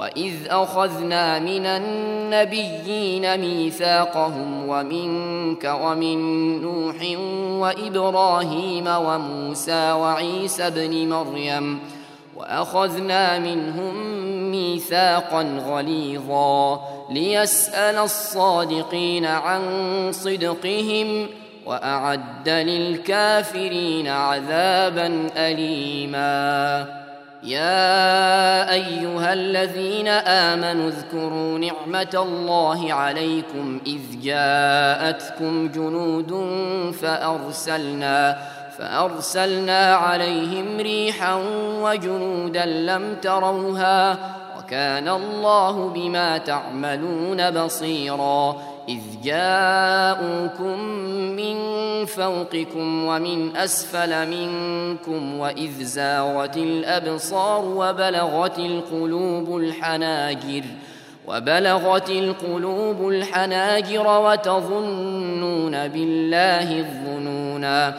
واذ اخذنا من النبيين ميثاقهم ومنك ومن نوح وابراهيم وموسى وعيسى ابن مريم واخذنا منهم ميثاقا غليظا ليسال الصادقين عن صدقهم واعد للكافرين عذابا اليما يا أيها الذين آمنوا اذكروا نعمة الله عليكم إذ جاءتكم جنود فأرسلنا فأرسلنا عليهم ريحا وجنودا لم تروها وكان الله بما تعملون بصيرا إذ جاءوكم من فوقكم ومن أسفل منكم وإذ زاغت الأبصار وبلغت القلوب الحناجر وبلغت القلوب الحناجر وتظنون بالله الظنونا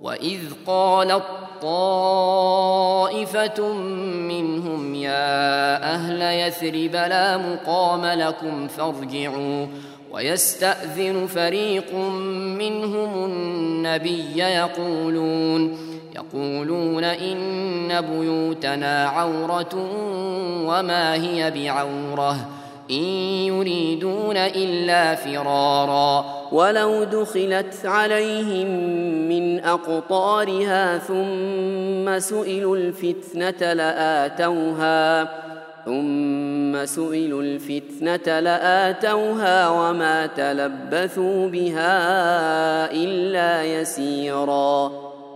واذ قالت طائفه منهم يا أهل يثرب لا مقام لكم فارجعوا ويستاذن فريق منهم النبي يقولون يقولون إن بيوتنا عورة وما هي بعورة إن يريدون إلا فرارا. ولو دخلت عليهم من أقطارها ثم سئلوا الفتنة لآتوها ثم سئلوا الفتنة لآتوها وما تلبثوا بها إلا يسيراً.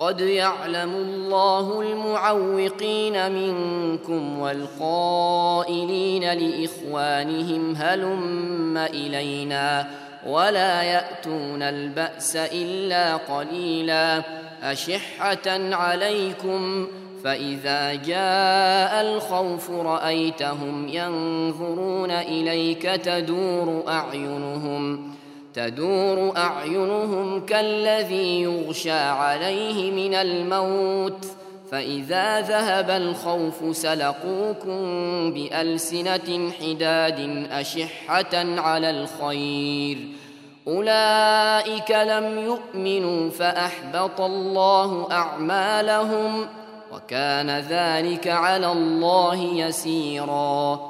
قد يعلم الله المعوقين منكم والقائلين لاخوانهم هلم الينا ولا ياتون الباس الا قليلا اشحه عليكم فاذا جاء الخوف رايتهم ينظرون اليك تدور اعينهم تدور أعينهم كالذي يغشى عليه من الموت فإذا ذهب الخوف سلقوكم بألسنة حداد أشحة على الخير. أولئك لم يؤمنوا فأحبط الله أعمالهم وكان ذلك على الله يسيرا.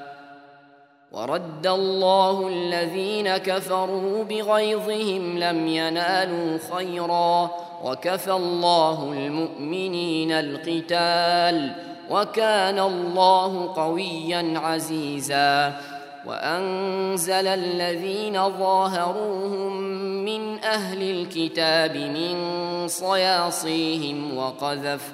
ورد الله الذين كفروا بغيظهم لم ينالوا خيرا وكفى الله المؤمنين القتال وكان الله قويا عزيزا وأنزل الذين ظاهروهم من أهل الكتاب من صياصيهم وقذف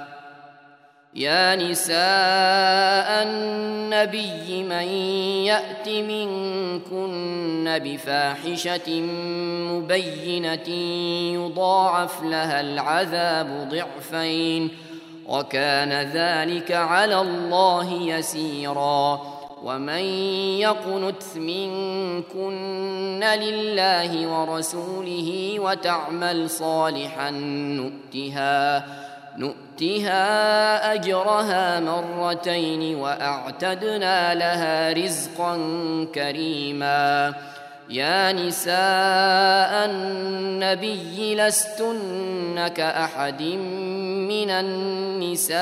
يا نساء النبي من يأت منكن بفاحشة مبينة يضاعف لها العذاب ضعفين وكان ذلك على الله يسيرا ومن يقنت منكن لله ورسوله وتعمل صالحا نؤتها نؤتها أجرها مرتين وأعتدنا لها رزقا كريما. يا نساء النبي لستن كأحد من النساء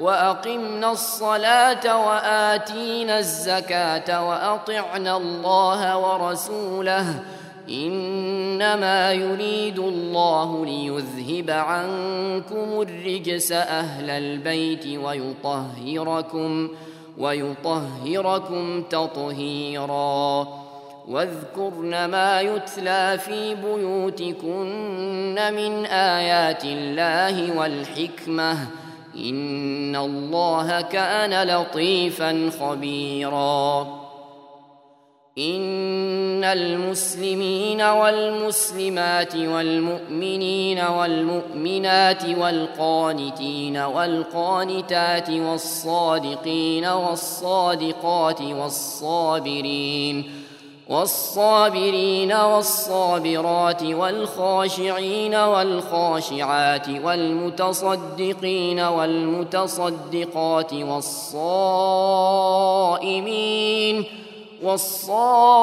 وأقمنا الصلاة وآتينا الزكاة وأطعنا الله ورسوله إنما يريد الله ليذهب عنكم الرجس أهل البيت ويطهركم ويطهركم تطهيرا واذكرن ما يتلى في بيوتكن من آيات الله والحكمة ان الله كان لطيفا خبيرا. ان المسلمين والمسلمات والمؤمنين والمؤمنات والقانتين والقانتات والصادقين والصادقات والصابرين والصابرين والصابرات والخاشعين والخاشعات والمتصدقين والمتصدقات والصائمين والصائمين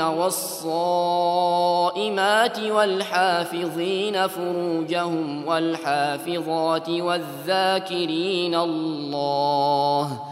والصائمات والحافظين فروجهم والحافظات والذاكرين الله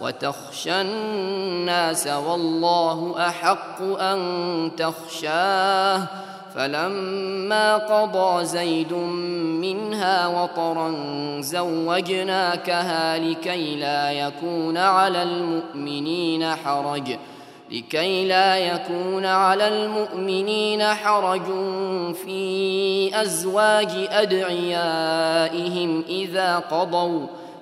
وتخشى الناس والله أحق أن تخشاه. فلما قضى زيد منها وطرا زوجناكها لكي لا يكون على المؤمنين حرج. لكي لا يكون على المؤمنين حرج في أزواج أدعيائهم إذا قضوا.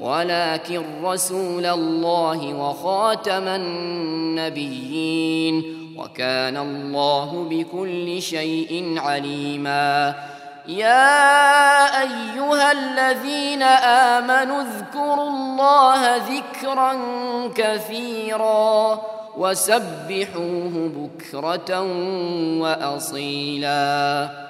ولكن رسول الله وخاتم النبيين وكان الله بكل شيء عليما. يا أيها الذين آمنوا اذكروا الله ذكرا كثيرا وسبحوه بكرة واصيلا.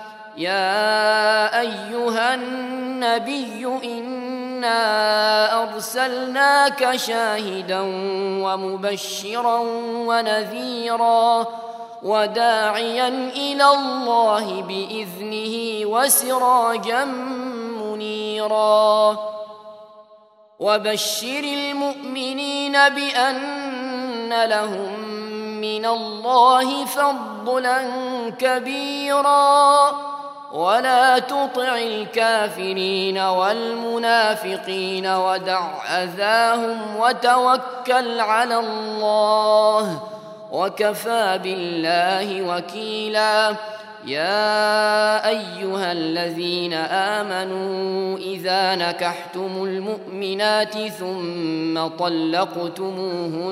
يا أيها النبي إنا أرسلناك شاهدا ومبشرا ونذيرا وداعيا إلى الله بإذنه وسراجا منيرا. وبشر المؤمنين بأن لهم من الله فضلا كبيرا. ولا تطع الكافرين والمنافقين ودع أذاهم وتوكل على الله. وكفى بالله وكيلا. يا أيها الذين آمنوا إذا نكحتم المؤمنات ثم طلقتموهن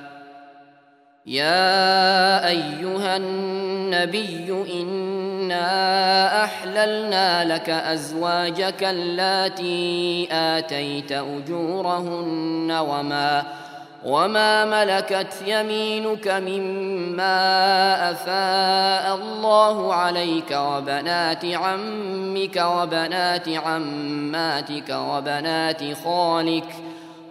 يا أيها النبي إنا أحللنا لك أزواجك اللاتي آتيت أجورهن وما وما ملكت يمينك مما أفاء الله عليك وبنات عمك وبنات عماتك وبنات خالك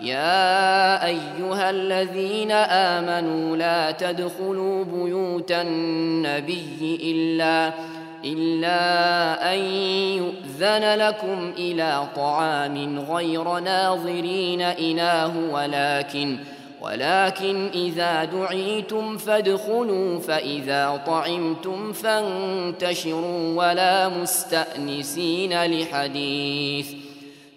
يا أيها الذين آمنوا لا تدخلوا بيوت النبي إلا إلا أن يؤذن لكم إلى طعام غير ناظرين إناه ولكن ولكن إذا دعيتم فادخلوا فإذا طعمتم فانتشروا ولا مستأنسين لحديث.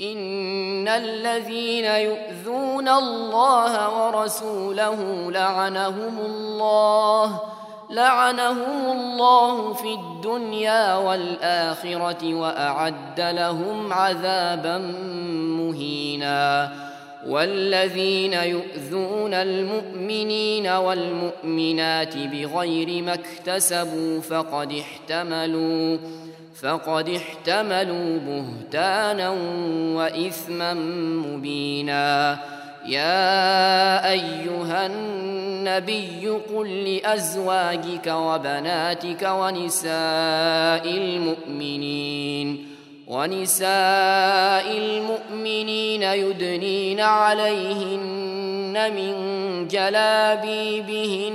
إن الذين يؤذون الله ورسوله لعنهم الله لعنهم الله في الدنيا والآخرة وأعد لهم عذابا مهينا والذين يؤذون المؤمنين والمؤمنات بغير ما اكتسبوا فقد احتملوا فقد احتملوا بهتانا وإثما مبينا. يا أيها النبي قل لأزواجك وبناتك ونساء المؤمنين ونساء المؤمنين يدنين عليهن من جلابيبهن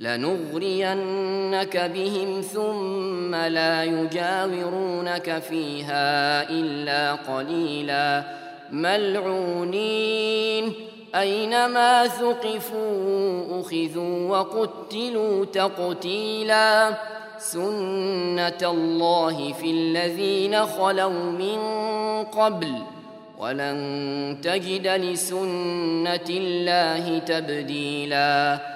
لنغرينك بهم ثم لا يجاورونك فيها إلا قليلا. ملعونين أينما ثقفوا أخذوا وقتلوا تقتيلا. سنة الله في الذين خلوا من قبل ولن تجد لسنة الله تبديلا.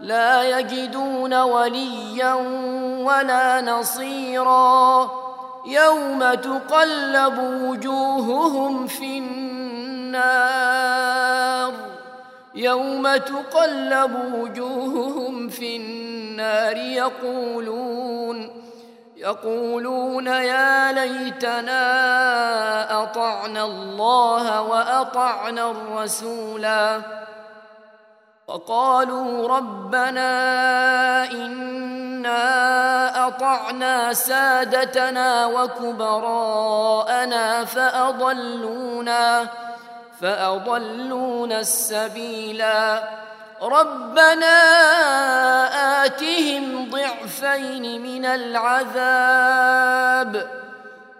لا يجدون وليا ولا نصيرا. يوم تقلب وجوههم في النار. يوم تقلب وجوههم في النار يقولون يقولون يا ليتنا أطعنا الله وأطعنا الرسولا. وقالوا ربنا إنا أطعنا سادتنا وكبراءنا فأضلونا فأضلونا السبيلا. ربنا آتهم ضعفين من العذاب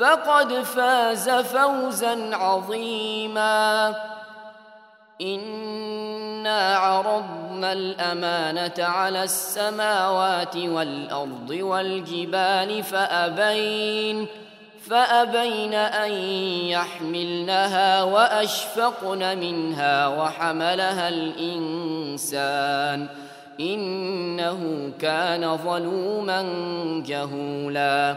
فقد فاز فوزا عظيما. انا عرضنا الامانه على السماوات والارض والجبال فابين فابين ان يحملنها واشفقن منها وحملها الانسان انه كان ظلوما جهولا.